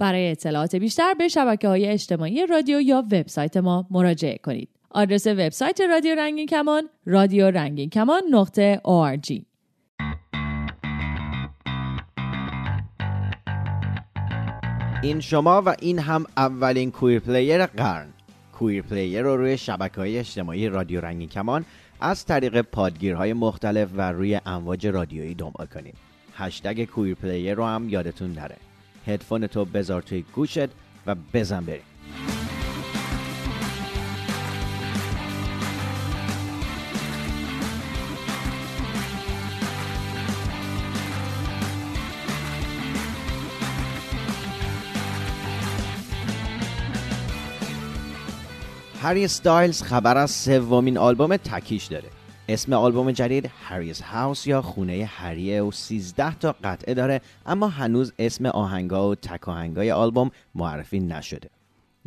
برای اطلاعات بیشتر به شبکه های اجتماعی رادیو یا وبسایت ما مراجعه کنید. آدرس وبسایت رادیو رنگین کمان رادیو رنگین کمان نقطه ORG. این شما و این هم اولین Queer Player قرن. Queer Player رو روی شبکه های اجتماعی رادیو رنگین کمان از طریق پادگیرهای مختلف و روی امواج رادیویی دنبال کنید. هشتگ Queer Player رو هم یادتون نره. هدفون تو بذار توی گوشت و بزن بریم. هری ستایلز خبر از سومین آلبوم تکیش داره. اسم آلبوم جدید Harry's House یا خونه هریه و 13 تا قطعه داره اما هنوز اسم آهنگا و تک آهنگای آلبوم معرفی نشده.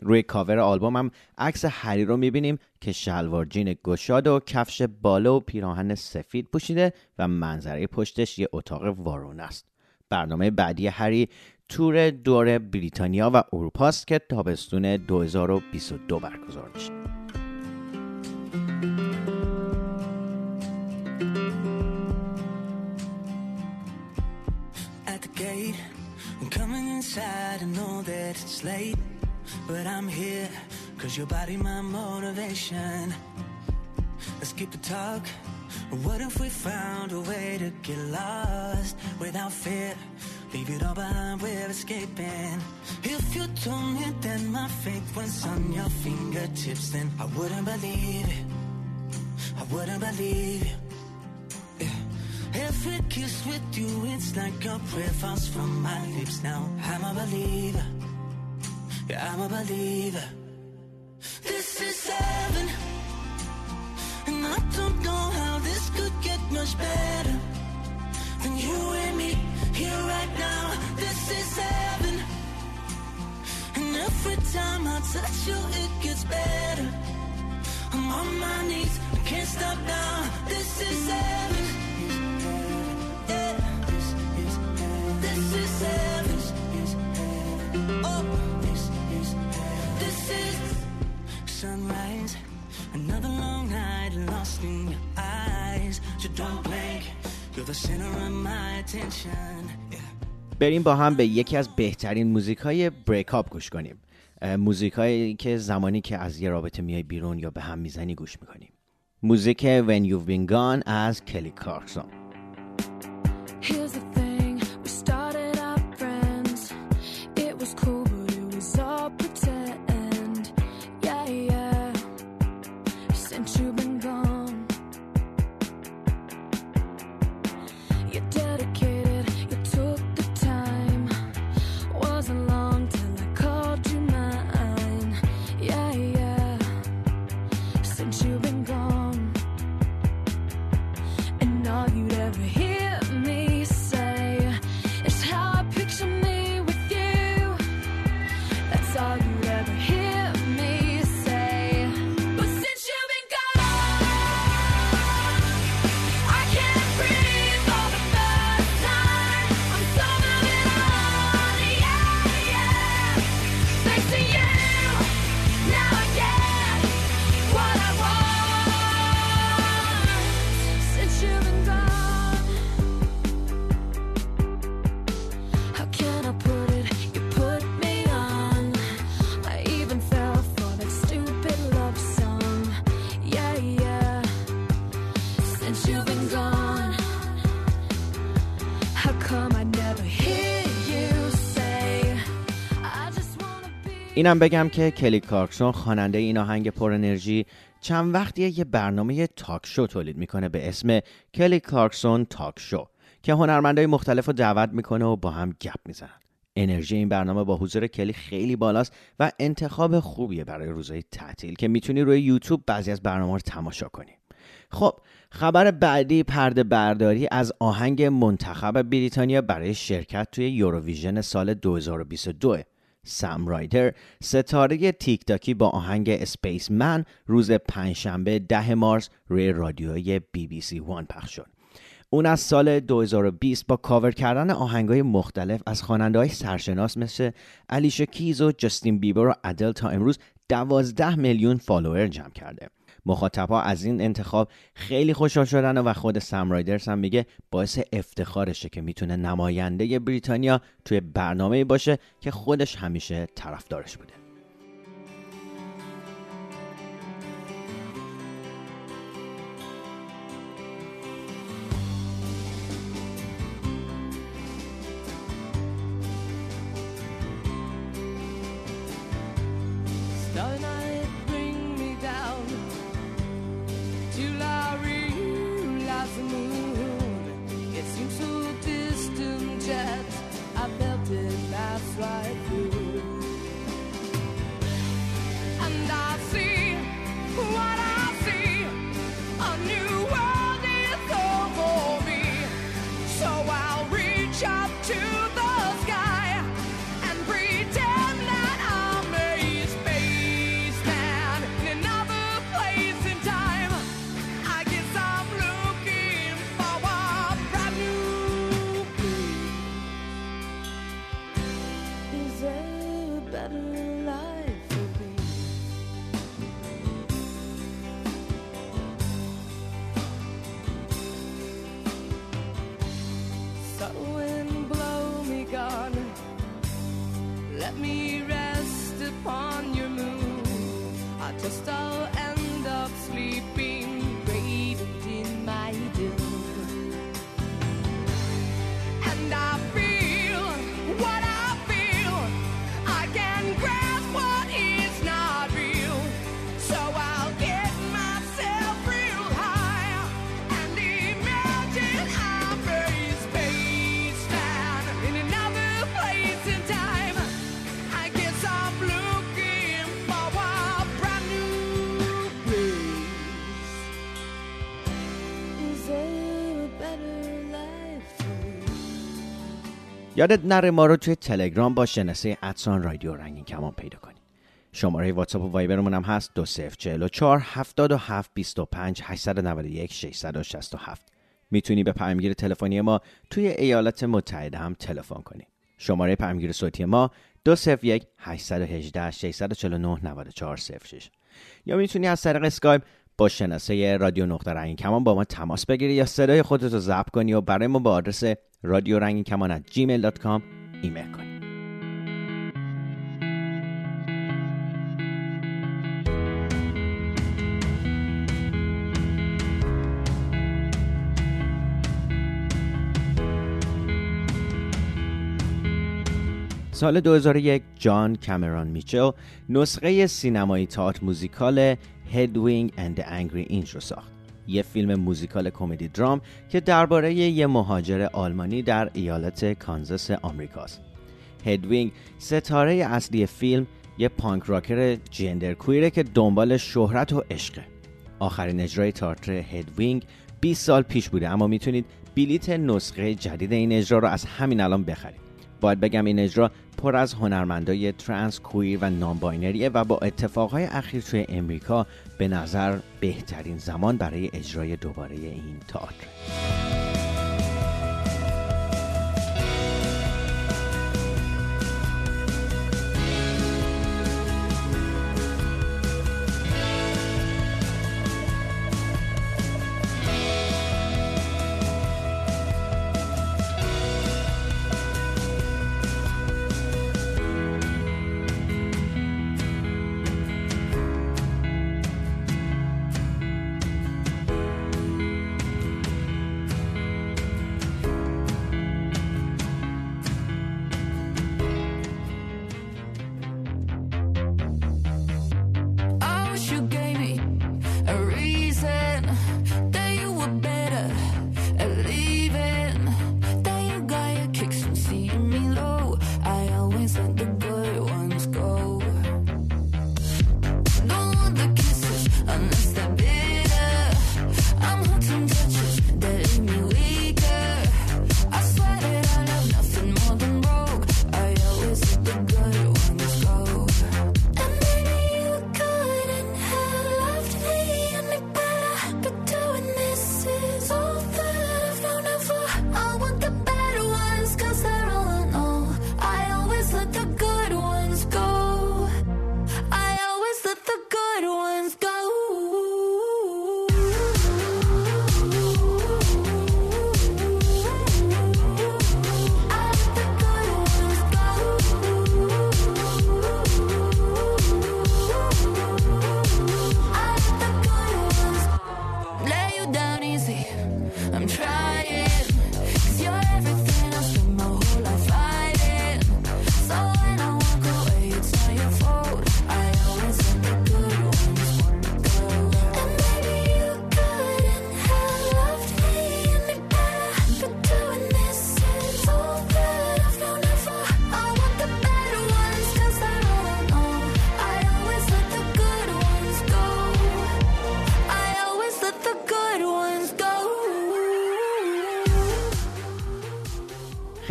روی کاور آلبوم هم عکس هری رو می‌بینیم که شلوار جین گشاد و کفش بالا و پیراهن سفید پوشیده و منظره پشتش یه اتاق وارون است. برنامه بعدی هری تور دور بریتانیا و اروپا است که تابستون 2022 برگزار میشه. But I'm here, cause your body my motivation. Let's keep the talk. What if we found a way to get lost without fear? Leave it all behind, we're escaping. If you told me that my fate was on your fingertips, then I wouldn't believe it. I wouldn't believe it. Every kiss with you, it's like a prayer falls from my lips. Now I'm a believer. Yeah, I'm a believer. This is heaven. And I don't know how this could get much better than you and me here right now. This is heaven. And every time I touch you, it gets better. I'm on my knees, I can't stop now. This is heaven. Sunrise. Another long night lost in your eyes. So don't blink. بریم با هم به یکی از بهترین موزیک های بریک آپ گوش کنیم. موزیک هایی که زمانی که از یه رابطه میای بیرون یا به هم می‌زنی گوش می‌کنیم. موزیک When You've Been Gone از کلی کارکسون hear اینم بگم که کلی کلارکسون خواننده این آهنگ پر انرژی چند وقتیه یه برنامه talk show تولید می‌کنه به اسم Kelly Clarkson Talk Show که هنرمندای مختلف رو دعوت می‌کنه و با هم گپ می‌زنن. انرژی این برنامه با حضور کلی خیلی بالاست و انتخاب خوبیه برای روزهای تعطیل که می‌تونی روی یوتیوب بعضی از برنامه رو تماشا کنی. خب خبر بعدی پرده برداری از آهنگ منتخب بریتانیا برای شرکت توی یوروویژن سال 2022 سم رایدر ستاره تیک تاکی با آهنگ Space Man روز پنجشنبه ده مارس روی رادیوی BBC One پخش شد. اون از سال 2020 با کاور کردن آهنگای مختلف از خواننده های سرشناس مثل الیشا کیز و جستین بیبر و ادل تا امروز 12 میلیون follower جمع کرده. مخاطبها از این انتخاب خیلی خوشحال شدن و خود سم رایدر هم میگه باعث افتخارشه که می‌تونه نماینده بریتانیا توی برنامه باشه که خودش همیشه طرفدارش بوده. یادت نره ما رو توی تلگرام با شناسه at sign رادیو رنگین کمان پیدا کنی شماره واتساپ و وایبرمون هم هست 2044 77 25 891 667 می‌تونی به پیامگیر تلفنی ما توی ایالات متحده هم تلفن کنی. شماره پیامگیر صوتی ما 201 818 649 9406 یا می‌تونی از طریق اسکایپ با شناسه رادیو نقطه رنگین کمان با ما تماس بگیری یا صدای خودت رو ضبط کنی و برای ما به آدرس رادیو رنگین کمان gmail.com ایمیل کنید. سال 2001 جان کامرون میچل نسخه سینمایی تئاتر موزیکال Hedwig and Angry Inch رو ساخت. یه فیلم موزیکال کمدی درام که درباره یه مهاجر آلمانی در ایالت کانزاس آمریکاست. هدویگ ستاره اصلی فیلم یه punk rocker genderqueer ه که دنبال شهرت و عشقه. آخرین اجرای تئاتر هدویگ 20 سال پیش بوده اما می‌تونید بلیت نسخه جدید این اجرا رو از همین الان بخرید. باید بگم این اجرا پر از هنرمندای trans queer و non-binary ه و با اتفاقهای اخیر توی امریکا به نظر بهترین زمان برای اجرای دوباره این تئاتر.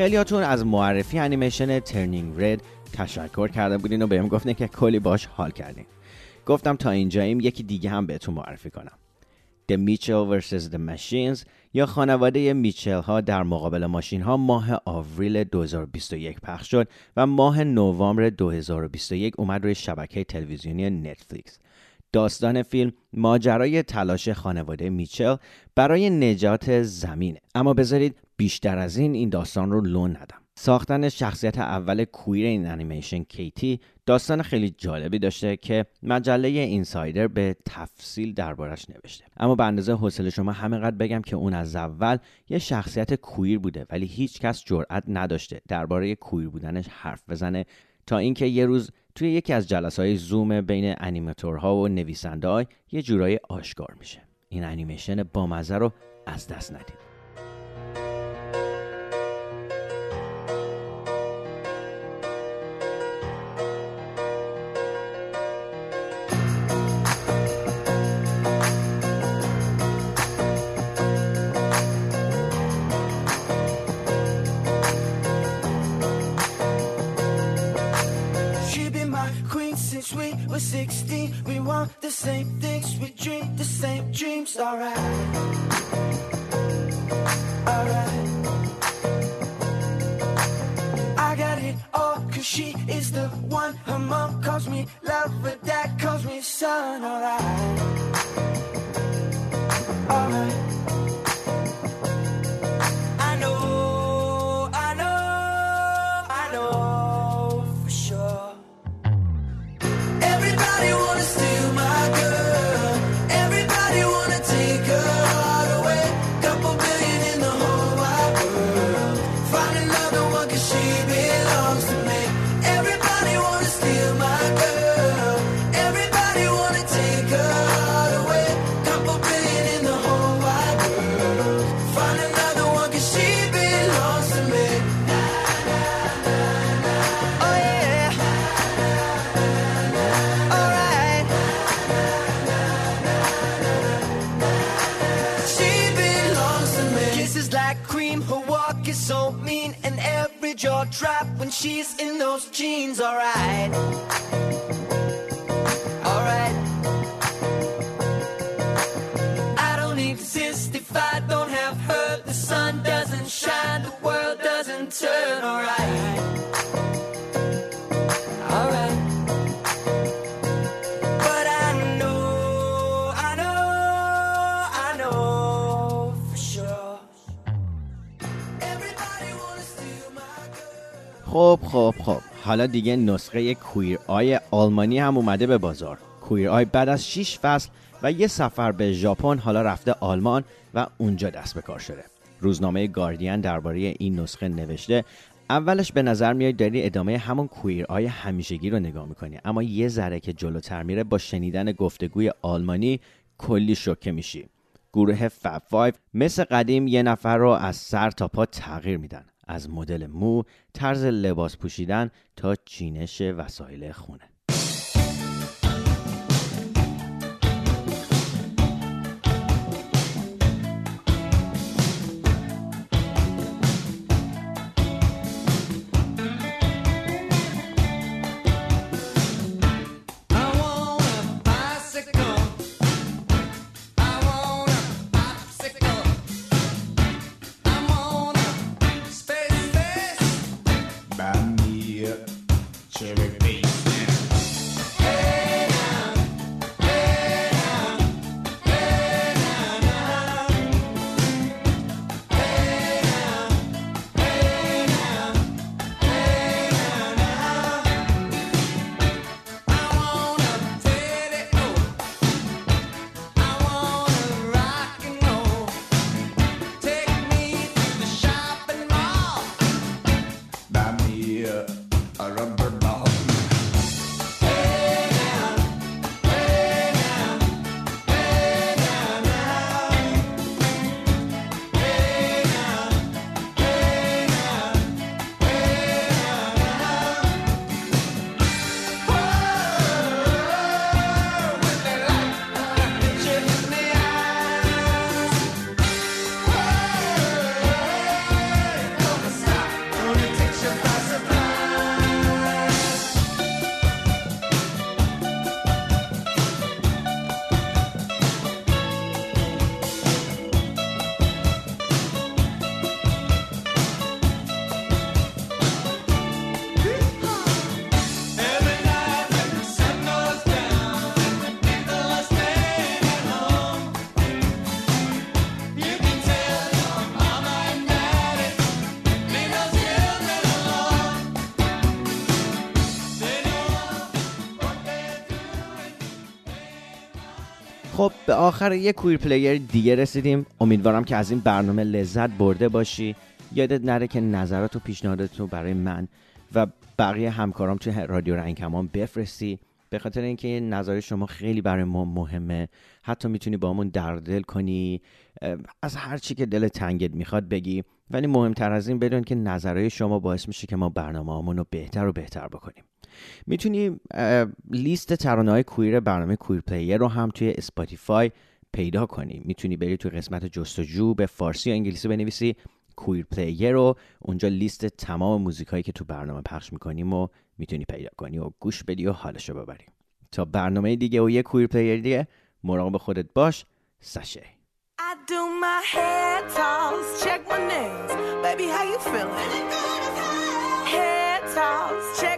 خیلیاتون از معرفی انیمیشن ترنینگ رد تشکر کرده بودین و بهم گفتین که کلی باش حال کردین گفتم تا اینجاییم یکی دیگه هم بهتون معرفی کنم The Mitchell vs. The Machines یا خانواده میچل ها در مقابل ماشین ها ماه آوریل 2021 پخش شد و ماه نوامبر 2021 اومد روی شبکه تلویزیونی نتفلیکس داستان فیلم ماجرای تلاش خانواده میچل برای نجات زمینه. اما بذارید بیشتر از این این داستان رو لون ندم. ساختن شخصیت اول کویر این انیمیشن کیتی داستان خیلی جالبی داشته که مجله اینسایدر به تفصیل دربارش نوشته. اما به اندازه حوصله شما همینقدر بگم که اون از اول یه شخصیت کویر بوده ولی هیچ کس جرأت نداشته درباره کویر بودنش حرف بزنه. تا اینکه یه روز توی یکی از جلسه های زوم بین انیماتورها و نویسنده یه جورایی آشکار میشه. این انیمیشن بامزه رو از دست ندید. 16, we want the same things, we dream the same dreams, alright. حالا دیگه نسخه Queer Eye آلمانی هم اومده به بازار. Queer Eye بعد از 6 فصل و یه سفر به ژاپن حالا رفته آلمان و اونجا دست به کار شده. روزنامه گاردین درباره این نسخه نوشته اولش به نظر میاد داری ادامه همون Queer Eye همیشگی رو نگاه می‌کنی. اما یه ذره که جلوتر میره با شنیدن گفتگوی آلمانی کلی شوکه میشی. گروه Fab 5 مثل قدیم یه نفر رو از سر تا پا تغییر میدن. از مدل مو، طرز لباس پوشیدن تا چینش وسایل خونه. خب به آخر یه کویر پلیر دیگه رسیدیم. امیدوارم که از این برنامه لذت برده باشی. یادت نره که نظرات و پیشنهادات رو برای من و بقیه همکارام توی رادیو رنگ کمان بفرستی. به خاطر اینکه نظر شما خیلی برای ما مهمه. حتی می‌تونی با همون دردل کنی. از هر چی که دل تنگت می‌خواد بگی. ولی مهمتر از این بدون که نظرهای شما باعث میشه که ما برنامه رو بهتر و بهتر بکنیم. می‌تونی لیست ترانه های کویر برنامه Queer Player رو هم توی اسپاتیفای پیدا کنی. می‌تونی بری توی قسمت جستجو به فارسی یا انگلیسی بنویسی Queer Player رو. اونجا لیست تمام موزیک هایی که تو برنامه پخش می‌کنیم و می‌تونی پیدا کنی و گوش بدی و حالشو ببری. تا برنامه دیگه و یه Queer Player دیگه مراقب خودت باش. Sashay. I do my hair toss, check my nails. Baby, how you feeling? Hair toss, check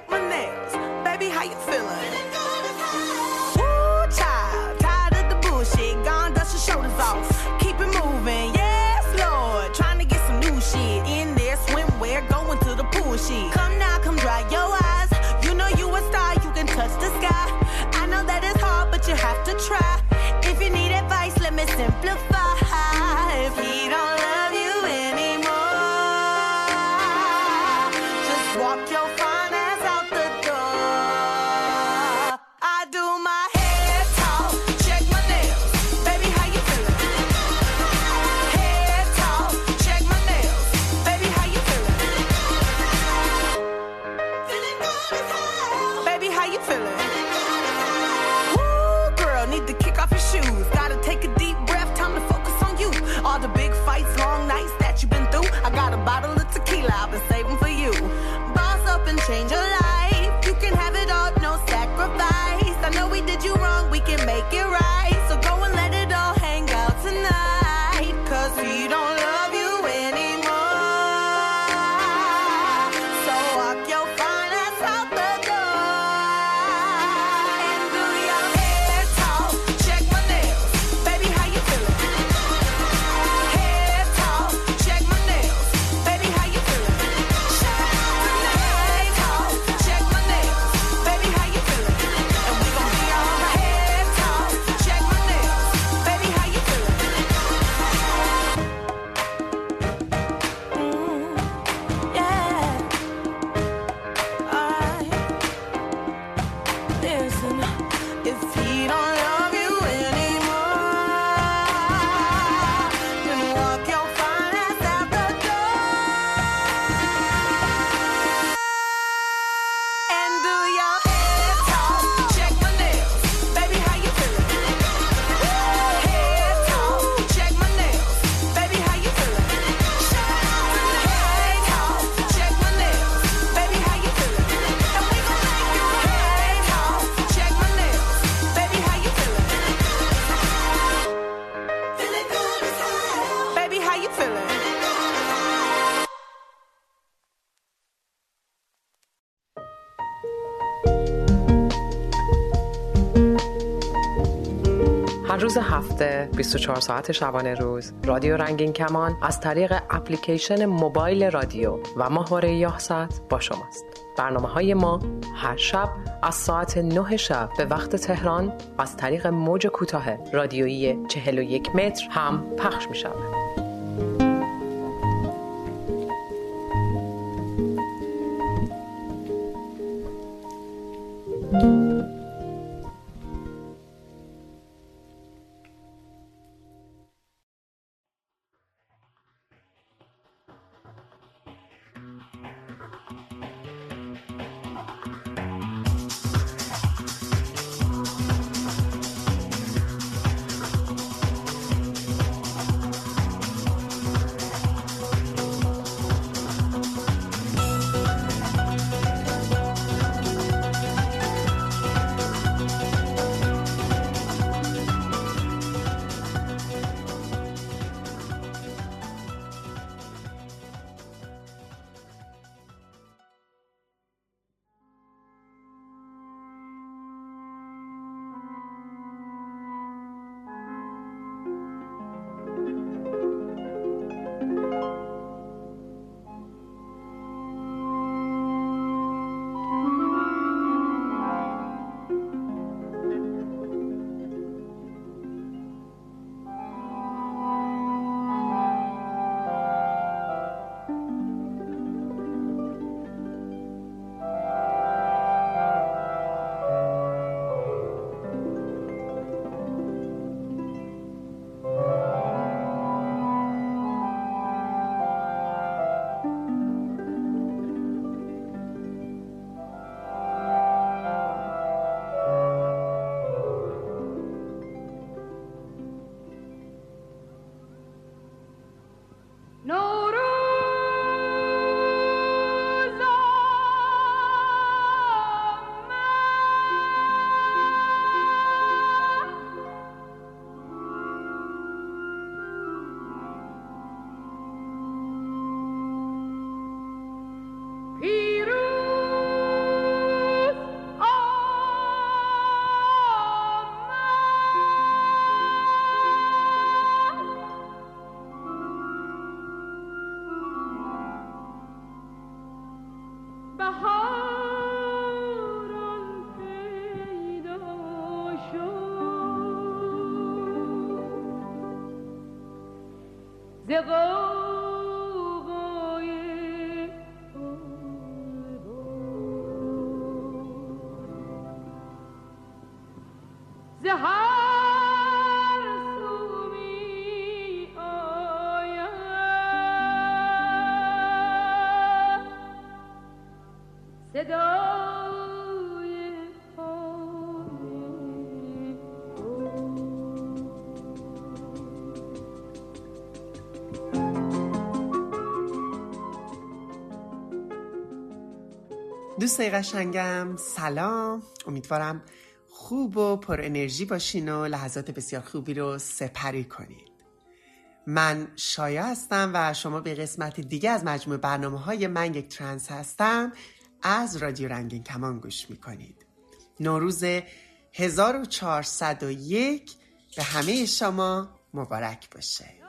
روز هفته 24 ساعت شبانه روز رادیو رنگین کمان از طریق اپلیکیشن موبایل رادیو و ماهواره یاهست با شماست برنامه های ما هر شب از ساعت 9 شب به وقت تهران از طریق موج کوتاه رادیویی 41 متر هم پخش می شود. دوستای قشنگم سلام. امیدوارم خوب و پر انرژی باشین و لحظات بسیار خوبی رو سپری کنید من شایا هستم و شما به قسمت دیگه از مجموع برنامه های من یک ترنس هستم. از رادیو رنگین کمان گوش می‌کنید. نوروز 1401 به همه شما مبارک باشه.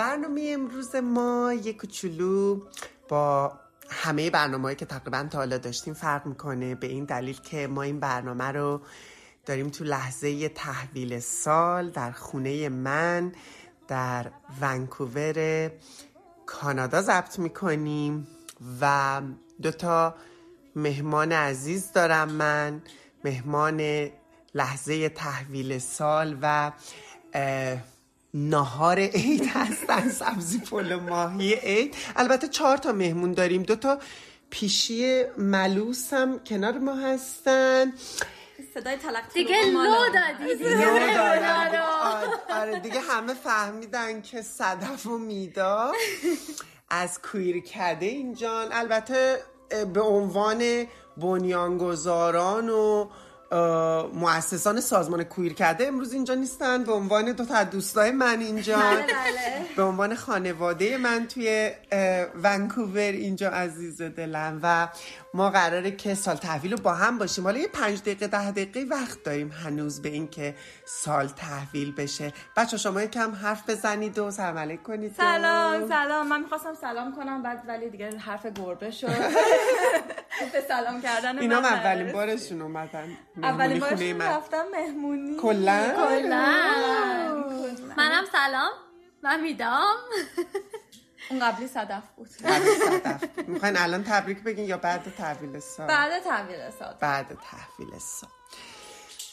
برنامه امروز ما یک کوچولو با همه برنامه که تقریبا تا حالا داشتیم فرق می‌کنه. به این دلیل که ما این برنامه رو داریم تو لحظه تحویل سال در خونه من در ونکوور کانادا ضبط می‌کنیم و دوتا مهمان عزیز دارم من مهمان لحظه تحویل سال و نهار عید هستن سبزی پلو ماهی عید. البته چهار تا مهمون داریم. دو تا پیشی ملوس هم کنار ما هستن. صدای تلق دیگه لو دادی. آره دیگه همه فهمیدن که صدف و میدا از کویر کده اینجان. البته به عنوان بنیانگذاران و مؤسسان سازمان کویر کرده امروز اینجا نیستن. به عنوان دو تا دوستای من اینجا. بله، بله. به عنوان خانواده من توی ونکوور اینجا عزیز دلم. و ما قراره که سال تحویل رو با هم باشیم. حالا یه پنج دقیقه ده دقیقه وقت داریم هنوز به اینکه سال تحویل بشه. بچه شما یکم حرف بزنید و سلام علیک کنید. سلام سلام. من می‌خواستم سلام کنم بعد ولی دیگه حرف گربه شد. به سلام کردن اینا من اولین بارشون اومدن. اولین بارشون رفتم مهمونی. کلا. منم سلام. من میدام. اون قبلی صدف بود. می‌خواین الان تبریک بگین یا بعد تحویل سال بعد تحویل سال بعد تحویل سال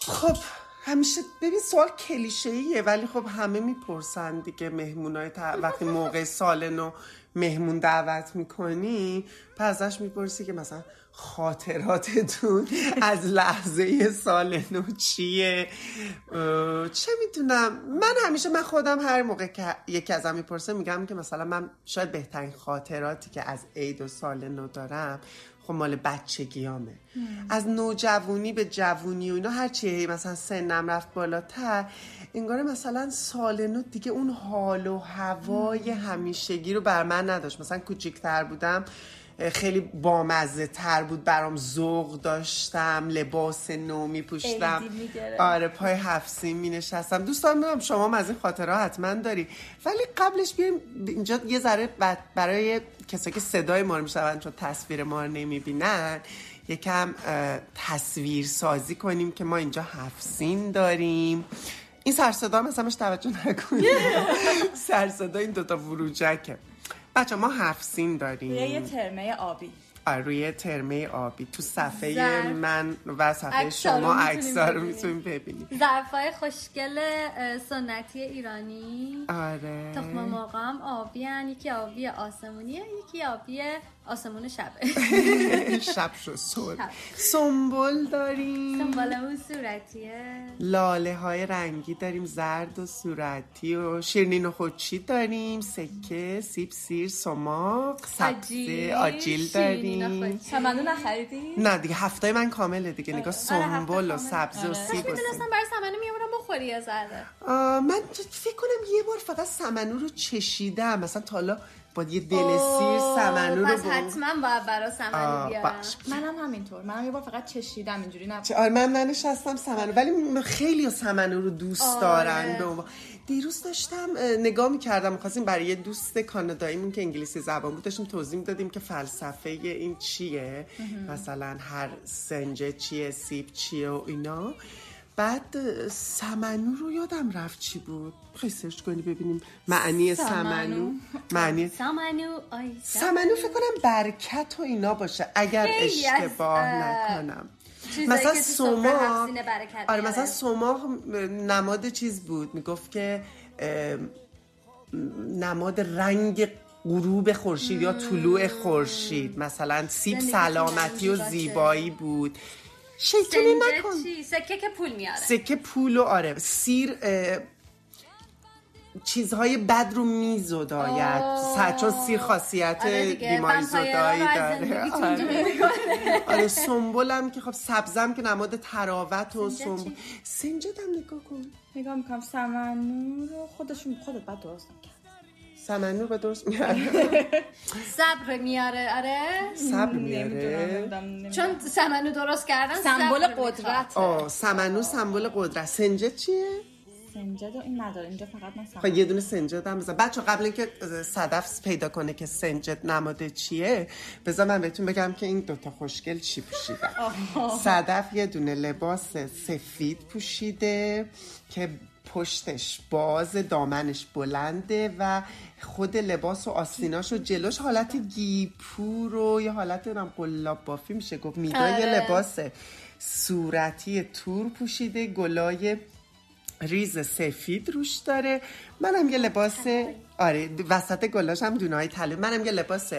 خب همیشه ببین سوال کلیشه ایه ولی خب همه می‌پرسن دیگه مهمونای وقتی موقع سال نو مهمون دعوت می‌کنی پس ازش می‌پرسی که مثلا خاطراتتون از لحظه سال نو چیه؟ چه می‌تونم من همیشه من خودم هر موقع که یکی ازم می‌پرسه میگم که مثلا من شاید بهترین خاطراتی که از عید و سال نو دارم خب مال بچگیامه. از نوجوانی به جوونی و اینا هر چیه مثلا سنم رفت بالاتر انگار مثلا سال نو دیگه اون حال و هوای همیشگی رو بر من نداشت. مثلا کوچیکتر بودم خیلی بامزه تر بود برام ذوق داشتم لباس نو می پوشتم آره پای هفسین می نشستم دوستان دارم شما از این خاطرها حتما داری. ولی قبلش بیایم اینجا یه ذره برای کسایی که صدای ما رو میشنون چون تصویر ما رو نمی بینن یکم تصویر سازی کنیم که ما اینجا هفسین داریم. این سرصدا هم همش توجه نکنیم سرصدا این دوتا وروجکه. بچه ما هفت داریم. روی یه ترمه آبی. روی ترمه آبی. تو صفحه من و صفحه شما عکس رو می‌تونیم ببینیم. ظرفای خوشگل سنتی ایرانی. آره. تخم مرغ هم آبی هن. یکی آبی آسمونیه یکی آبی آسمون شبه شب شو سر سنبول داریم. سنبول صورتیه. لاله های رنگی داریم زرد و صورتی و شیرنین و خوچی داریم سکه سیب سیر سماق سبزه آجیل داریم. سمنو نخریدی؟ نه دیگه هفته من کامله دیگه نگاه آره، سنبل و. سبزی و سیب و سیب. می‌دونستم برای سمنو میامونم بخوری آه، من فکر کنم یه بار فقط سمنو رو چشیدم مثلا تا حالا با یه دل سیر سمنو رو پس حتما باید برای سمنو بیارم. منم همینطور منم یه بار فقط چشیدم اینجوری نه آره من ننشستم سمنو ولی خیلی سمنو رو دوست آره. دارن به دیروز داشتم اه، نگاه می‌کردم می‌خواستیم برای یه دوست کاناداییمون که انگلیسی زبان بود داشتیم توضیح می‌دادیم که فلسفه این چیه. مثلا هر سنجه چیه سیب چیه و اینا. بعد سمنو رو یادم رفت چی بود. خیلی سرچ کنی ببینیم معنی سمنو. معنی سمنو آی سمنو. فکر کنم برکت و اینا باشه. اگر اشتباه اه، نکنم. مثلا که برکت آره. مثلا سوماق نماد چیز بود می‌گفت که نماد رنگ غروب خورشید یا طلوع خورشید مثلا سیب سلامتی و. زیبایی بود شیطونی نکن چی؟ سکه که پول میاره سکه پول و آره سیر چیزهای بد رو میزداید. چون سیر خاصیت آره بیماری ومپایرها زدایی داره. آره. آره سنبولم که خب سبزم که نماد تراوت و سنبول؟ سنجدم نگاه کن. نگاه می‌کنم سمنو رو خودشون خودت بعد درست نکرد سمنو به درست میاره صبر میاره آره؟ صبر نمی‌دونم میاره. چون سمنو درست کردن سمبل. قدرت. آه سمنو سمبل قدرت. سنجد چیه؟ سنجد و این نداره اینجا فقط من خب سمنو یه دونه سنجد هم بزن. بچه قبل اینکه صدف پیدا کنه که سنجد نماد چیه بذار من بهتون بگم که این دوتا خوشگل چی پوشیدن. صدف یه دونه لباس سفید پوشیده که پشتش باز دامنش بلنده و خود لباس و آستیناش و جلوش حالت گیپور و یه حالت نم قلاب بافی میشه. گفت میدا یه آره. لباس صورتی تور پوشیده گلای ریز سفید روش داره منم یه لباس آره وسط گلاش هم دونای طلایی منم یه لباس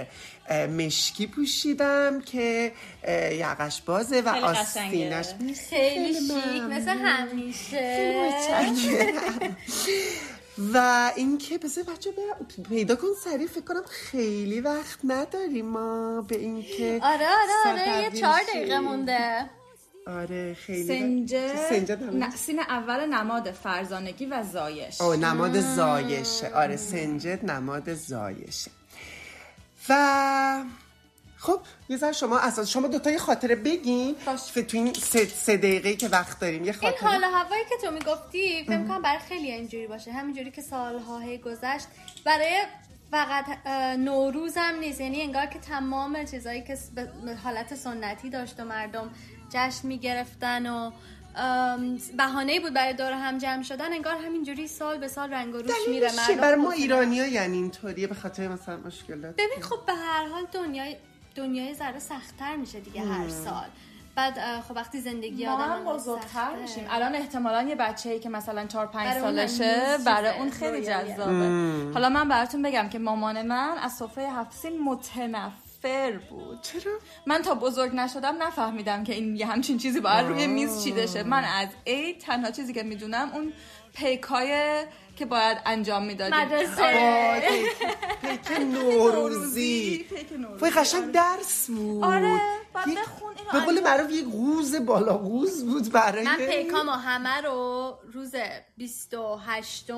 مشکی پوشیدم که یقش بازه و. آستینش خیلی شیک. مثل همیشه و اینکه بذار بچه پیدا کن سریع فکر کنم خیلی وقت نداریم ما به اینکه آره آره آره یه چهار. دقیقه مونده آره خیلی سنجه سنجه. نه، سین اول نماد فرزانگی و زایش. آه نماد زایشه. آره سنجد نماد زایشه. و خب یه ذره شما اساس شما دوتا یه خاطره بگین. باش. ف- تو این سه, سه دقیقه که وقت داریم یه این خاطره حال و هوایی که تو می‌گفتی فکر کنم برای خیلی اینجوری باشه. همینجوری که سالها هی گذشت. برای فقط نوروز هم نیست. یعنی انگار که تمام چیزایی که حالت سنتی داشت و مردم جشن می‌گرفتن و بهانه بود برای دور هم جمع شدن. انگار همینجوری سال به سال رنگ و روش میره؟ مردم برای ما ایرانی ها یعنی اینطوریه؟ به خاطر مثلا مشکلات؟ ببین خب به هر حال دنیای دنیای ذره سختتر میشه دیگه هر سال. بعد خب وقتی زندگی ما آدم هم انقدر بزرگتر. میشیم. الان احتمالا یه بچه ای که مثلا 4 5 برای اون سالشه برای اون خیلی. جذابه. حالا من براتون بگم که مامان من از سفره هفتسین متنفر. بود. چرا؟ من تا بزرگ نشدم نفهمیدم که این یه همچین چیزی باید روی میز چیده شه. من از عید تنها چیزی که می‌دونم اون پیکای که باید انجام می‌دادیم. مدرسه. آه، پیک- پیک نوروزی. پیک نوروزی. وای قشنگ درس بود. آره، بخون اینو به قول. معروف یک قوز بالا قوز بود برای من پیکامو همه رو روز 28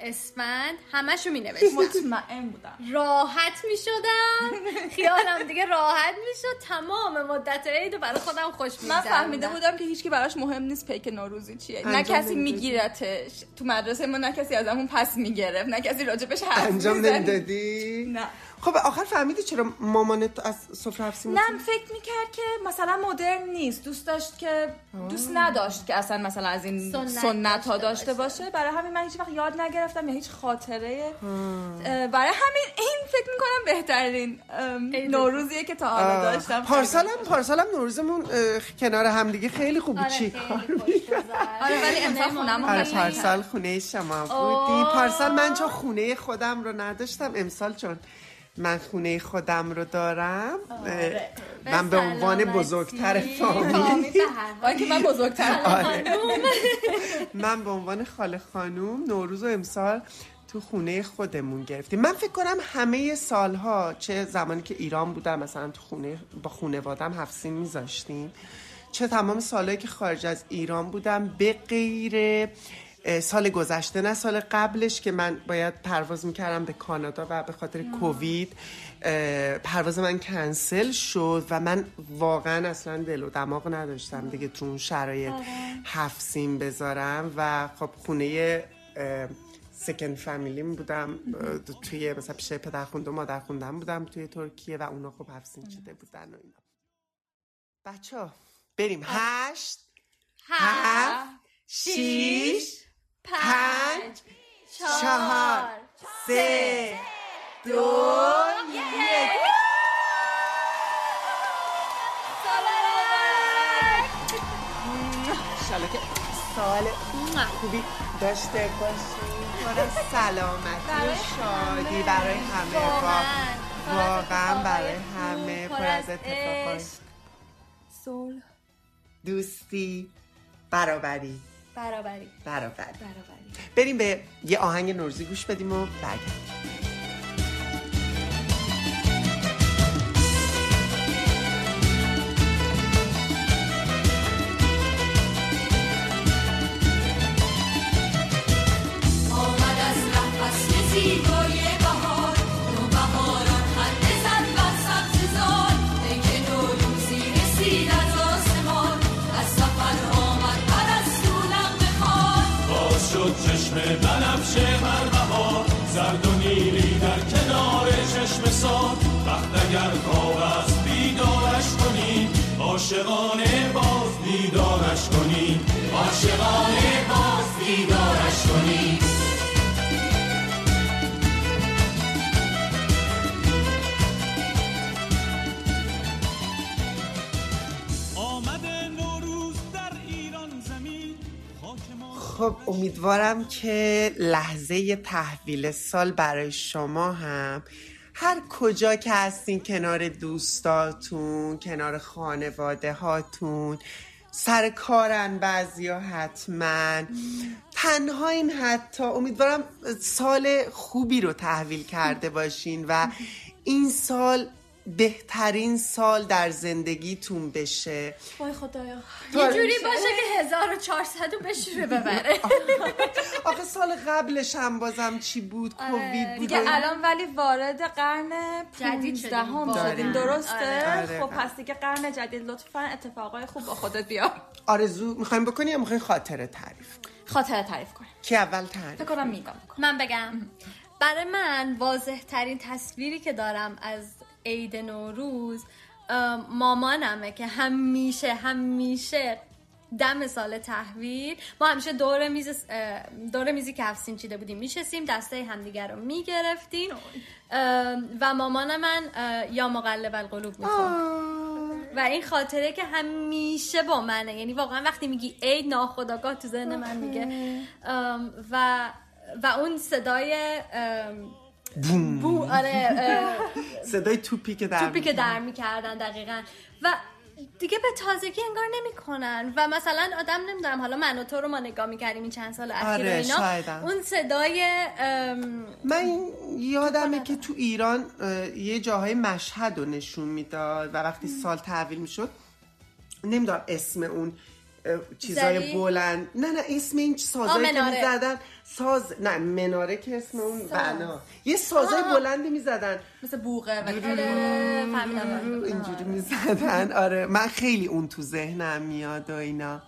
اسفند همشو می نوشتم مطمئن بودم. راحت می شدم خیالم دیگه راحت می شد تمام مدت عید برای خودم خوش می من فهمیده بودم که هیچکی براش مهم نیست پیک نوروزی چیه. نه کسی. میگیرتش. تو مدرسه ما نه کسی ازمون پس می‌گرفت نه کسی راجبش حرف انجام. نمی‌دادی نه خب آخر فهمیدی چرا مامانت از سفره حفظی نه فکر می‌کرد که مثلا مدرن نیست. دوست داشت که دوست نداشت که اصلا مثلا از این سنت سنت ها داشته داشته باشه. برای همین من هیچ وقت یاد نگرفتم یا هیچ خاطره. برای همین این فکر می‌کنم بهترین. نوروزیه که تا حالا داشتم. پارسالم پارسالم نوروزمون کنار همدیگه خیلی خوب بود آره چی گذشت. آره، ولی امسال آره پارسال خونه شما بودی. پارسال من چون خونه خودم رو نداشتم امسال چون من خونه خودم رو دارم. اه، من به عنوان. بزرگتر فامیل. اینکه من بزرگتر من به عنوان خاله خانوم نوروز و امسال تو خونه خودمون گرفتیم. من فکر کنم همه سالها چه زمانی که ایران بودم مثلا تو خونه با خونوادم هفت سین میذاشتیم. چه تمام سالهایی که خارج از ایران بودم به غیر سال گذشته نه سال قبلش که من باید پرواز می‌کردم به کانادا و به خاطر کووید پرواز من کنسل شد و من واقعا اصلا دل و دماغ نداشتم دیگه تو اون شرایط هفت سیم بذارم و خب خونه اه، سکن فامیلیم بودم توی مثلا پیش پدر خونده و مادر خوندم بودم توی ترکیه و اونا خب هفت شده بودن و اینا. بچه ها بریم هشت هفت شیش پنج چهار سه دو یک سال خوبی داشته باشی پر از سلامتی و شادی برای همه وا- واقعا برای همه پر از اتفاقات صلح دوستی برابری برابری. برابری. برابری. بریم به یه آهنگ نوروزی گوش بدیم و برگردیم عاشقانه باز بیدارش کنی. عاشقانه باز بیدارش کنی. خب امیدوارم که لحظه تحویل سال برای شما هم هر کجا که هستین کنار دوستاتون کنار خانواده هاتون سر کارن بعضی حتما. تنها این حتی. امیدوارم سال خوبی رو تحویل کرده باشین و این سال بهترین سال در زندگیتون بشه. وای خدایا. یه جوری باشه که 1400 رو بشوره ببره. سال قبلش هم بازم چی بود؟ کووید بود دیگه الان ولی وارد قرن جدید شدیم. 15 هم. شدیم درسته؟ آره. خب پس دیگه قرن جدید. لطفا اتفاقای خوب با خودت بیار آرزو می‌خوایم بکنی یا می‌خوایم خاطره تعریف خاطره تعریف کن کی اول تعریف فکر کنم میگم. من بگم. برای من واضح ترین تصویری که دارم از عید نوروز ام، مامانمه که همیشه همیشه دم سال تحویل. ما همیشه دور میز دور میزی که هفت سین چیده بودیم میشستیم دسته همدیگر رو می‌گرفتیم. و مامان من یا مقلب القلوب می‌خوند و این خاطره که همیشه با منه. یعنی واقعا وقتی میگی عید ناخداگاه تو ذهن من میگه. و و اون صدای ام، بو آره صدای توپی که در توپی که در می‌کردن دقیقا. و دیگه به تازگی انگار نمی‌کنن. و مثلا آدم نمی‌دونم حالا من و تو رو ما نگاه می‌کردیم این چند سال اخیر آره، اینا شایدم. اون صدای ام، من یادمه که تو ایران یه جاهای مشهد رو نشون می‌داد و وقتی سال تحویل می‌شد نمی‌دونم اسم اون چیزای؟ بلند. نه نه اسم این سازایی که. می‌زدن. ساز نه مناره که اسم اون بنا. یه سازای بلندی می‌زدن. مثل آره، فهمیدم. اینجوری می‌زدن. آره. من خیلی اون تو ذهنم میاد و اینا.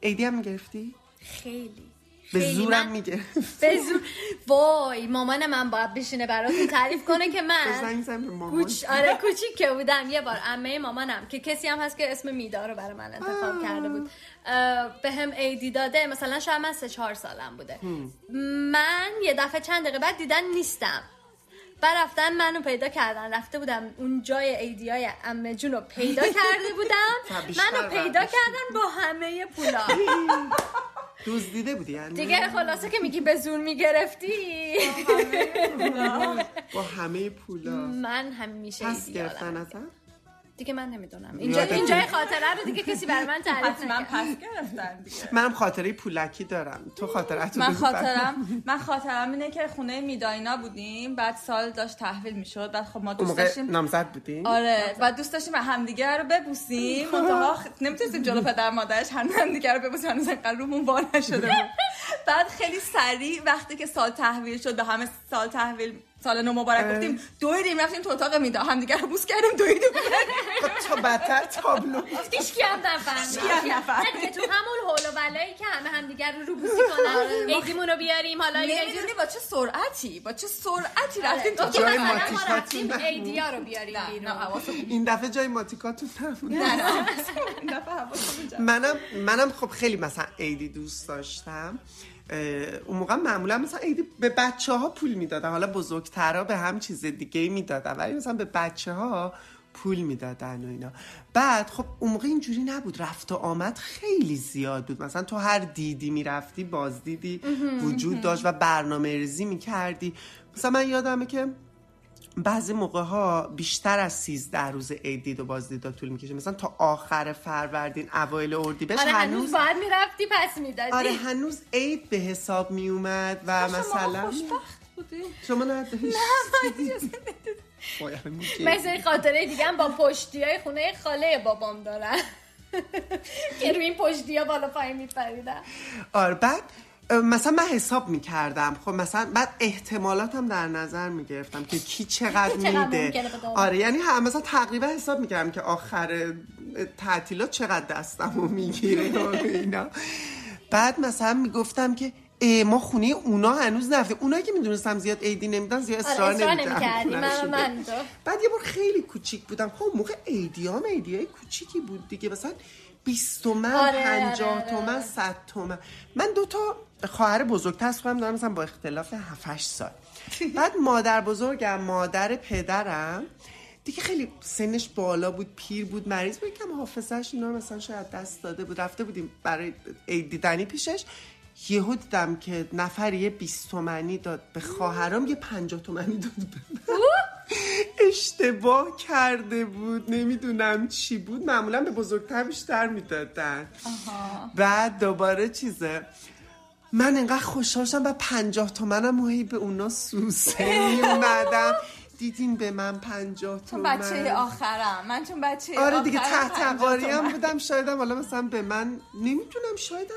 ایدی هم می‌گرفتی؟ خیلی. به. زورم می‌گرفت به زور وای مامان من باید بشینه براتون تعریف کنه که من کوچ آره کوچیک که بودم. یه بار عمه مامانم که کسی هم هست که اسم میدا رو برای من انتخاب کرده بود. به هم ایدی داده. مثلا شاید من سه چهار سالم بوده. من یه دفعه چند دقیقه بعد دیدن نیستم. بعد رفتن منو پیدا کردن. رفته بودم اون جای ایدی های امه جون رو پیدا کرده بودم. و منو پیدا. کردن با همه پولا. دزدیده بودی یعنی؟ دیگه خلاصه که میگی به زور می‌گرفتی. با همه پولا. من همیشه پس ایدی گرفتن آدمم. ازم دیگه من نمی‌دونم. اینجا نیست. خاطره رو دیگه کسی برای من تعریف نکرد. پس گرفتن دیگه. منم خاطره پولکی دارم. تو خاطرت من خاطرم من خاطرم اینه که خونه میداینا بودیم. بعد سال داشت تحویل می‌شد. بعد خب ما دوست داشتیم نامزد بودی؟ آره بعد دوست داشتیم همدیگه رو ببوسیم. منتها نمی‌تونستیم جلو پدر مادرش هم همدیگه رو ببوسیم. هنوز انقدر رومون وا نشده بعد خیلی سریع وقتی که سال تحویل شد به همه سال تحویل سال نو مبارک گفتیم دویدیم رفتیم تو اتاق میدا همدیگه رو بوس کردیم دویدیم. خب تا بدتر تابلو. هیچ کی هم نفهمید. هیچ کی هم نفهمید. دیگه تو همون حول و بلایی که همه همدیگر رو رو بوسی کنن. عیدیمون رو بیاریم حالا نمی‌دونی با چه سرعتی با چه سرعتی رفتیم تو جای ماتیکاتون. عیدیا رو بیاریم این دفعه جای ماتیکاتون نبود. نه نه. این دفعه حواسمون جمع. منم منم خب خیلی مثلا عیدی دوست داشتم. اون موقع معمولا مثلا عیدی به بچه ها پول می‌دادن. حالا بزرگترها به هم چیز دیگه می‌دادن ولی مثلا به بچه ها پول می‌دادن و اینا. بعد خب اون موقع اینجوری نبود. رفت و آمد خیلی زیاد بود. مثلا تو هر دیدی می‌رفتی بازدیدی وجود داشت و برنامه ریزی می‌کردی. مثلا من یادمه که بعضی موقع ها بیشتر از 13 روز عید دید و بازدیدا طول می‌کشه. مثلا تا آخر فروردین اوایل اردیبهشت آره هنوز هنوز باید می‌رفتی پس می‌دادی. آره هنوز عید به حساب میومد و مثلا خوشبخت بودی. شما. من یه خاطره دیگه هم با پشتی های خونه خاله بابام دارم که روی این پشتی ها بالا پایین میپریدم آره بعد مثلا من حساب می‌کردم. خب مثلا بعد احتمالاتم در نظر می‌گرفتم که کی چقدر میده. آره یعنی هم مثلا تقریبا حساب می‌کردم که آخر تعطیلات چقدر دستم رو می‌گیره اینا. بعد مثلا می‌گفتم که ما خونه اونا هنوز نرفتیم. اونایی که می‌دونستم زیاد عیدی نمیدن زیاد اصرار آره اصرار نمی‌کردم نمی‌کردی. من خونه‌شون من بریم. تو. بعد یه بار خیلی کوچیک بودم. خب موقع عیدی هم عیدی های کوچیکی بود دیگه. مثلا 20 تومن آره، 50 آره، آره. تومن 100 تومن. من دو تا خواهر بزرگتر از خودم دارم مثلا با اختلاف 7 8 سال. بعد مادر بزرگم مادر پدرم دیگه خیلی سنش بالا بود پیر بود مریض بود. کم حافظش اینا مثلا شاید دست داده بود. رفته بودیم برای عید دیدنی پیشش. یهو دیدم که نفر یه 20 تومنی داد به خواهرام یه 50 تومنی داد. اشتباه کرده بود. نمی‌دونم چی بود. معمولا به بزرگتر بیشتر می‌دادن. بعد دوباره چیزه؟ من انقدر خوشحال شدم و پنجاه تومنم هی به اونا سوسه می اومدم دیدین به من پنجاه تومن بچه آخرم. من چون بچه آره دیگه تحت هم. بودم. شایدم حالا مثلا به من نمی‌دونم شایدم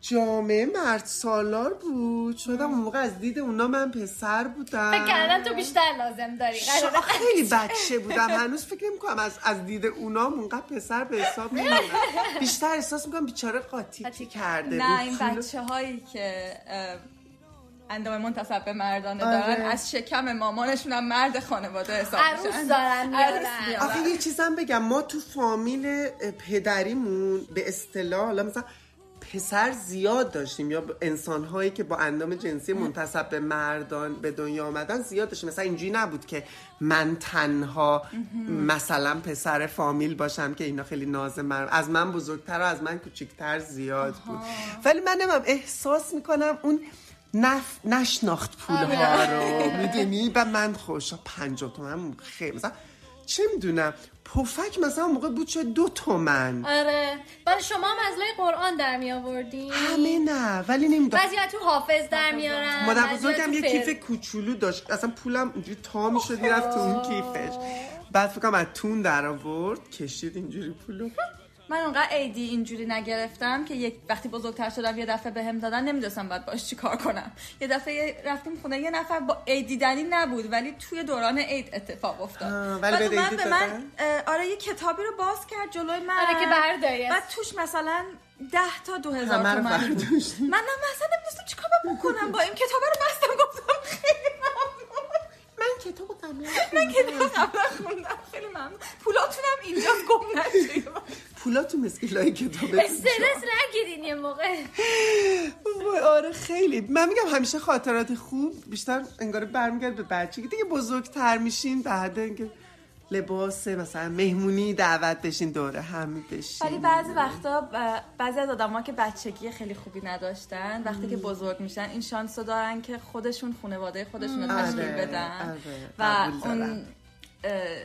جامعه مرد سالار بود. شایدم اون موقع از دید اونا من پسر بودم. فکر تو بیشتر لازم داری. شا- خیلی بچه. بودم. هنوز فکر نمی‌کنم از از دید اونا اونقدر پسر به حساب نمیاد بیشتر احساس می‌کنم بیچاره قاطی کرده نه بود. این بچه هایی که اندام منتصب به مردانه آره. دارن از شکم مامانشون هم مرد خانواده حساب عروس میشن. دارن. آخه یه چیزم بگم. ما تو فامیل پدریمون به اصطلاح حالا مثلا پسر زیاد داشتیم. یا انسان هایی که با اندام جنسی منتصب به مردان به دنیا آمدن زیاد داشتیم. مثلا اینجوری نبود که من تنها مثلا پسر فامیل باشم که اینا خیلی ناز من. از من بزرگتر و از من کوچکتر زیاد بود. ولی من نمیم احساس می‌کنم اون نف... نشناخت پولها رو. می‌دونی؟ و من خوشا پنجاه تومن خیلی مثلا چه می‌دونم پفک مثلا موقع بود شد دو تومن. آره. بعد شما هم از لای قرآن در می آوردین همه نه ولی نمی‌دونم. بعضی تو حافظ در میارن. مادر بزرگم یه کیف کوچولو داشت. اصلا پولم اینجوری تا می‌شد می‌رفت تو اون کیفش. بعد فکرم از تون در آورد. کشید اینجوری پولو. من اونقدر ایدی اینجوری نگرفتم که یک وقتی بزرگتر شدم یه دفعه بهم دادن نمی‌دونستم باید باش چی کار کنم. یه دفعه رفتیم خونه یه نفر با عید دیدنی نبود ولی توی دوران عید اتفاق افتاد. ولی بعد عیدی به من آره یه کتابی رو باز کرد جلوی من. آره که برداری بعد توش مثلا ده تا دو هزار تومن. من نه مثلا نمی‌دونستم چیکار بکنم. با این کتاب رو بستم گفتم خیلی ممنون. من کتابو قبلا من کتاب قبلا خوندم. خیلی ممنون. پولاتونم اینجا گم نشه پولاتو مثل لای کتاب. استرس نگیرین یه موقع. آره خیلی. من میگم همیشه خاطرات خوب بیشتر انگار برمیگرد به بچگی. دیگه بزرگتر میشین بعد اینکه لباس مثلا مهمونی دعوت بشین دوره همی بشین ولی بعضی وقتا ب- بعضی از آدما که بچگی خیلی خوبی نداشتن وقتی که بزرگ میشن این شانس رو دارن که خودشون خانواده خودشون رو تشکیل آره، بدن آره، و. اون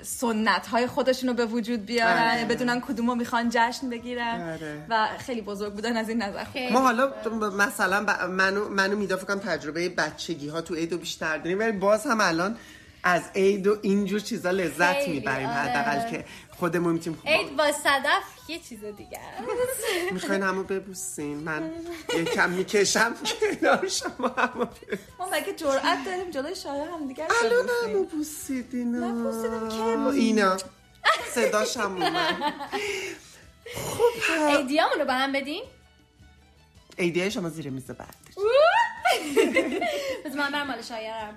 سنت های خودشون رو به وجود بیارن آره. بدونن کدوم رو می‌خوان جشن بگیرن آره. و خیلی بزرگ بودن از این نظر ما حالا مثلا منو منو میدا فکر کنم تجربه بچگی ها تو عید رو بیشتر داریم ولی باز هم الان از عید و اینجور چیزا لذت می‌بریم آره. حداقل که خودمون می‌تونیم عید با صدف یه چیز دیگه. می‌خواین همو ببوسین. من یکم می‌کشم کنار شما همو. ما مگه جرأت داریم جلوی شایع هم دیگر الان همو بوسیدین نبوسیدم که اینا. صداش هم اومد. خب عیدیامون رو به هم بدین. ایدیای شما زیر میز بعد. بذار من برم مال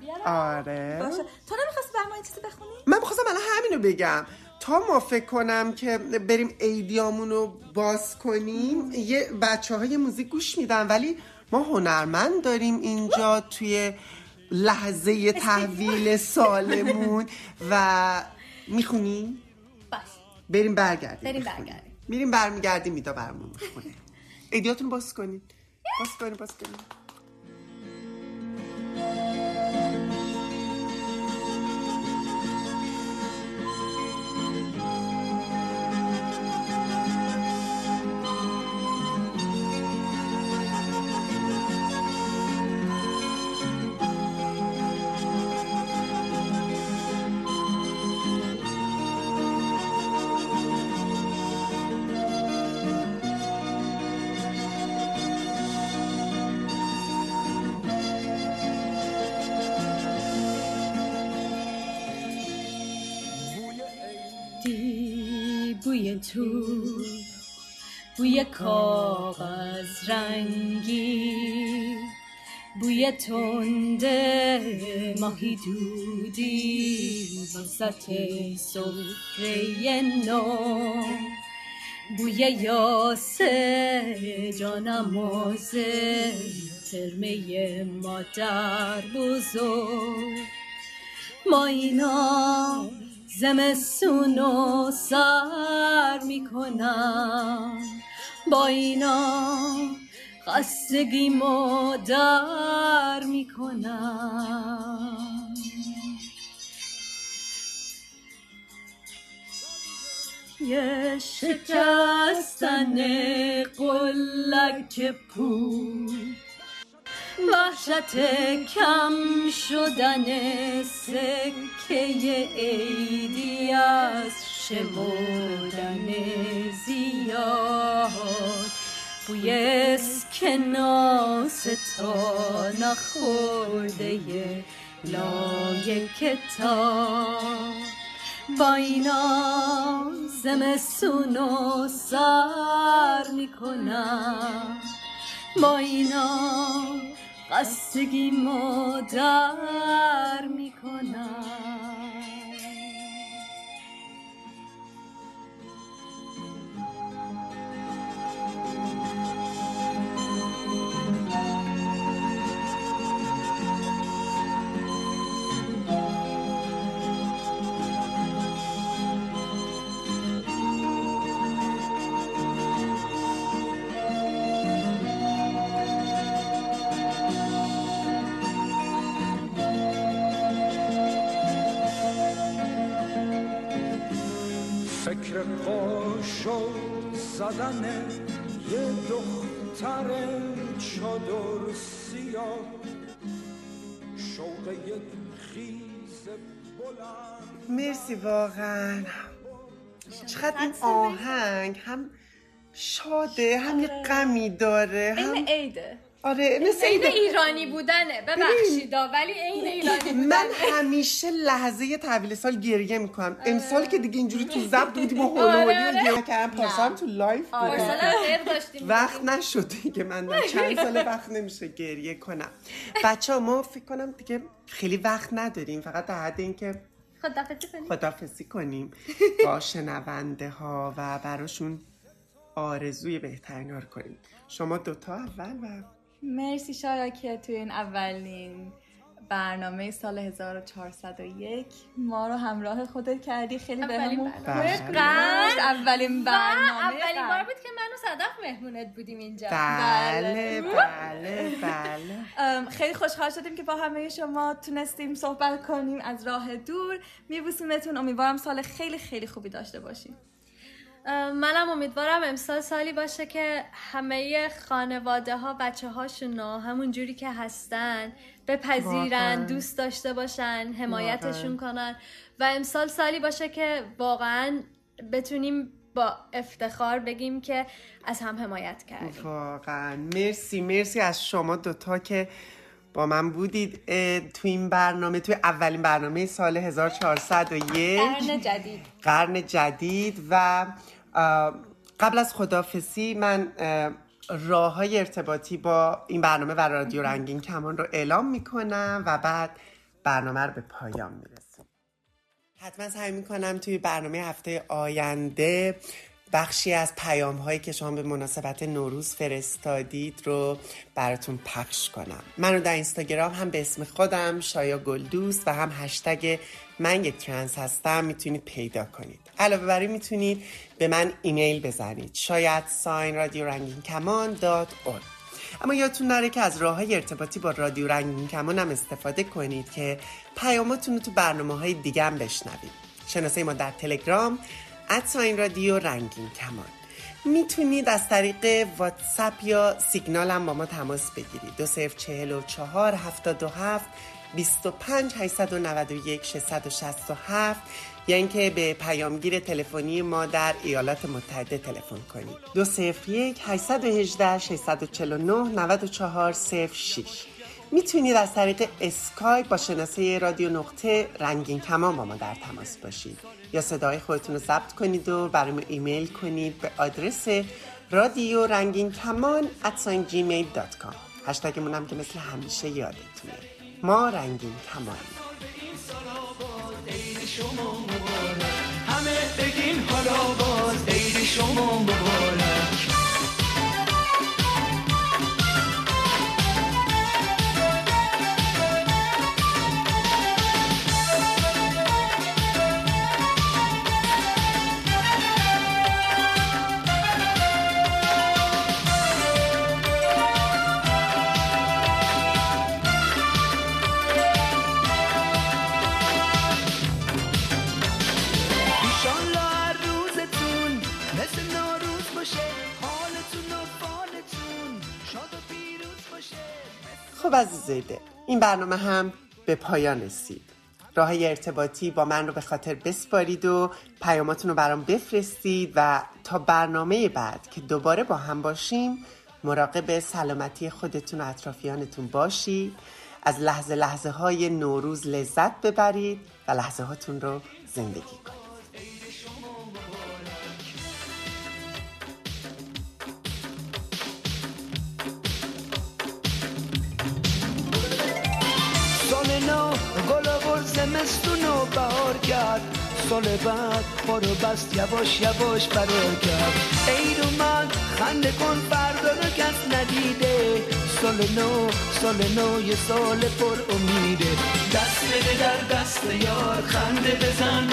بیارم. آره. باشه. تو نمی‌خواستی بر ما یه چیزی بخونی؟ من می‌خواستم الان همینو بگم. تا ما فکر کنم که بریم ایدیامون رو باز کنیم یه بچه های موزیک گوش میدن ولی ما هنرمند داریم اینجا توی لحظه تحویل سالمون. و می‌خونیم باش. بریم برگردیم. بریم. برگردیم. میریم برمیگردیم میدا برامون می‌خونه. ایدیاتون باز کنید. باز کنید تو. بوی کاغذ رنگی بوی تنده ماهی دودی وسط سفره نو بوی یاسه جانماز ترمه مادر بزرگ. ما اینا زمستون و سر می‌کنم. با اینا خستگی مادر می‌کنم. یه شکستن قلک پول وحشت کم شدن سکه عیدی از شمردن زیاد. بوی اسکناس تا نخورده لای کتاب. با اینا زمستون و سر می‌کنم. با اینا خستگی مادر می‌کنم. فکر قاشو زدن یه دختر چادر سیاه. شوق یک خیز بلند. مرسی واقعا. چقدر این آهنگ هم شاده هم یه غمی داره هم عیده. آره مثل عید- ایرانی بودنه ببخشید ولی عین ایرانی من بودنه. همیشه لحظه تحویل سال گریه می‌کنم. امسال که دیگه اینجوری تو ضبط بودیم و آره، هلولی آره. و گریه کردم پارسال تو live بودم. داشتیم. وقت نشد دیگه من من چند سال وقت نمیشه گریه کنم. بچه ها ما فکر کنم دیگه خیلی وقت نداریم فقط در حد اینکه خدافظی کنیم. خدافظی کنیم با شنونده ها و براشون آرزوی بهترین رو کنیم. شما دوتا اول و مرسی شایا که توی این اولین برنامه سال 1401 ما رو همراه خودت کردی. خیلی بهمون گذشت. اولین و برنامه اولین قبل. بار بود که من و صدف مهمونت بودیم اینجا. بله. بله بله. ام، خیلی خوشحال شدیم که با همه شما تونستیم صحبت کنیم از راه دور. میبوسیمتون. امیدوارم سال خیلی خیلی خوبی داشته باشیم. منم امیدوارم امسال سالی باشه که همه خانواده ها بچه هاشون همون جوری که هستن بپذیرن. دوست داشته باشن حمایتشون. کنن و امسال سالی باشه که واقعا بتونیم با افتخار بگیم که از هم حمایت کردیم واقعا مرسی مرسی از شما دوتا که با من بودید تو این برنامه توی اولین برنامه سال 1401 قرن جدید. قرن جدید و قبل از خدافسی من راه های ارتباطی با این برنامه و رادیو رنگین کمان رو اعلام می‌کنم و بعد برنامه رو به پایان می‌رسیم حتما سعی می‌کنم توی برنامه هفته آینده بخشی از پیام هایی که شما به مناسبت نوروز فرستادید رو براتون پخش کنم. من رو در اینستاگرام هم به اسم خودم شایا گلدوست و هم هشتگ من یک ترنس هستم. می‌تونید پیدا کنید. علاوه بر این می‌تونید به من ایمیل بزنید. شاید ساین رادیو رنگین کمان اما یادتون نره که از راه های ارتباطی با رادیو رنگین کمان هم استفاده کنید که پیاماتون رو تو برنامه های دیگه هم بشنوید. شناسه ما در تلگرام اتساین رادیو رنگین کمان. می‌تونید از طریق واتساپ یا سیگنال هم با ما تماس بگیرید. دو صرف چهل و چهار هفتاد و هفت بیست و پنج هیستد و یک شصد و شست و هفت یا یعنی اینکه به پیامگیر تلفنی ما در ایالات متحده تلفن کنید. دو صفر یک 818 649 94 06 می‌تونید از طریق اسکایپ با شناسه رادیو نقطه رنگین کمان با ما در تماس باشید یا صدای خودتون رو ضبط کنید و برای ما ایمیل کنید به آدرس رادیو رنگین کمان gmail.com هشتگمون هم که مثل همیشه یادتونه. ما رنگین کمان همه بگین حالا باز. شما خب عزیزای دل این برنامه هم به پایان رسید. راه ارتباطی با من رو به خاطر بسپارید و پیاماتون رو برام بفرستید و تا برنامه بعد که دوباره با هم باشیم مراقب سلامتی خودتون و اطرافیانتون باشید. از لحظه لحظه های نوروز لذت ببرید و لحظه هاتون رو زندگی کنید. نو گل آورد زمستون و بهار کرد. سال بعد بارو بست یواش یواش فرار کرد. عید اومد خنده کن فردا رو کس ندیده. سال نو سال نو یه سال پر امیده. دست بده در دست یار خنده بزن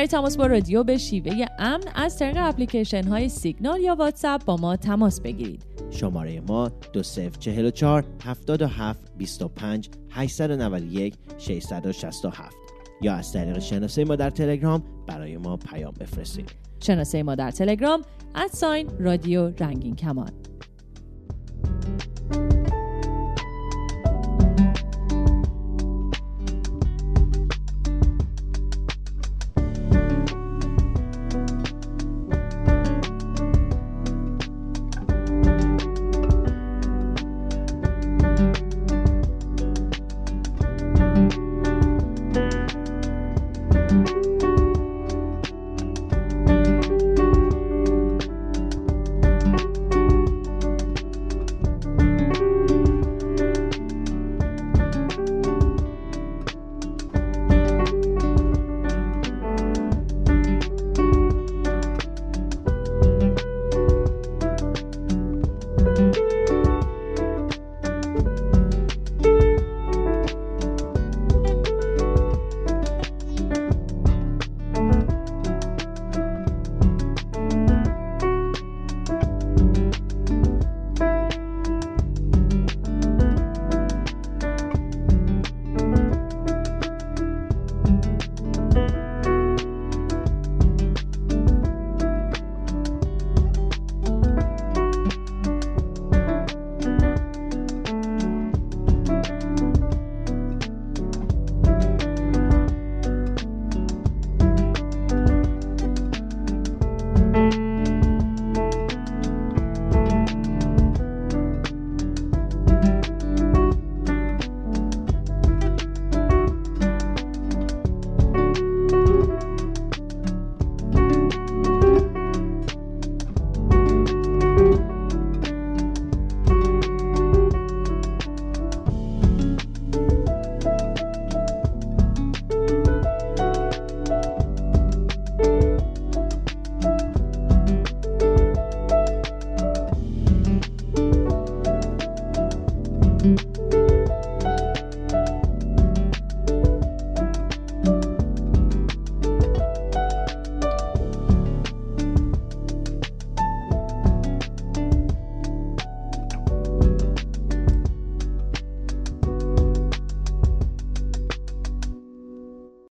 برای تماس با رادیو به شیوه امن از طریق اپلیکیشن های سیگنال یا واتساپ با ما تماس بگیرید. شماره ما 2044 77 25 891 667 یا از طریق شناسه ما در تلگرام برای ما پیام بفرستید. شناسه ما در تلگرام ادساین رادیو رنگین کمان.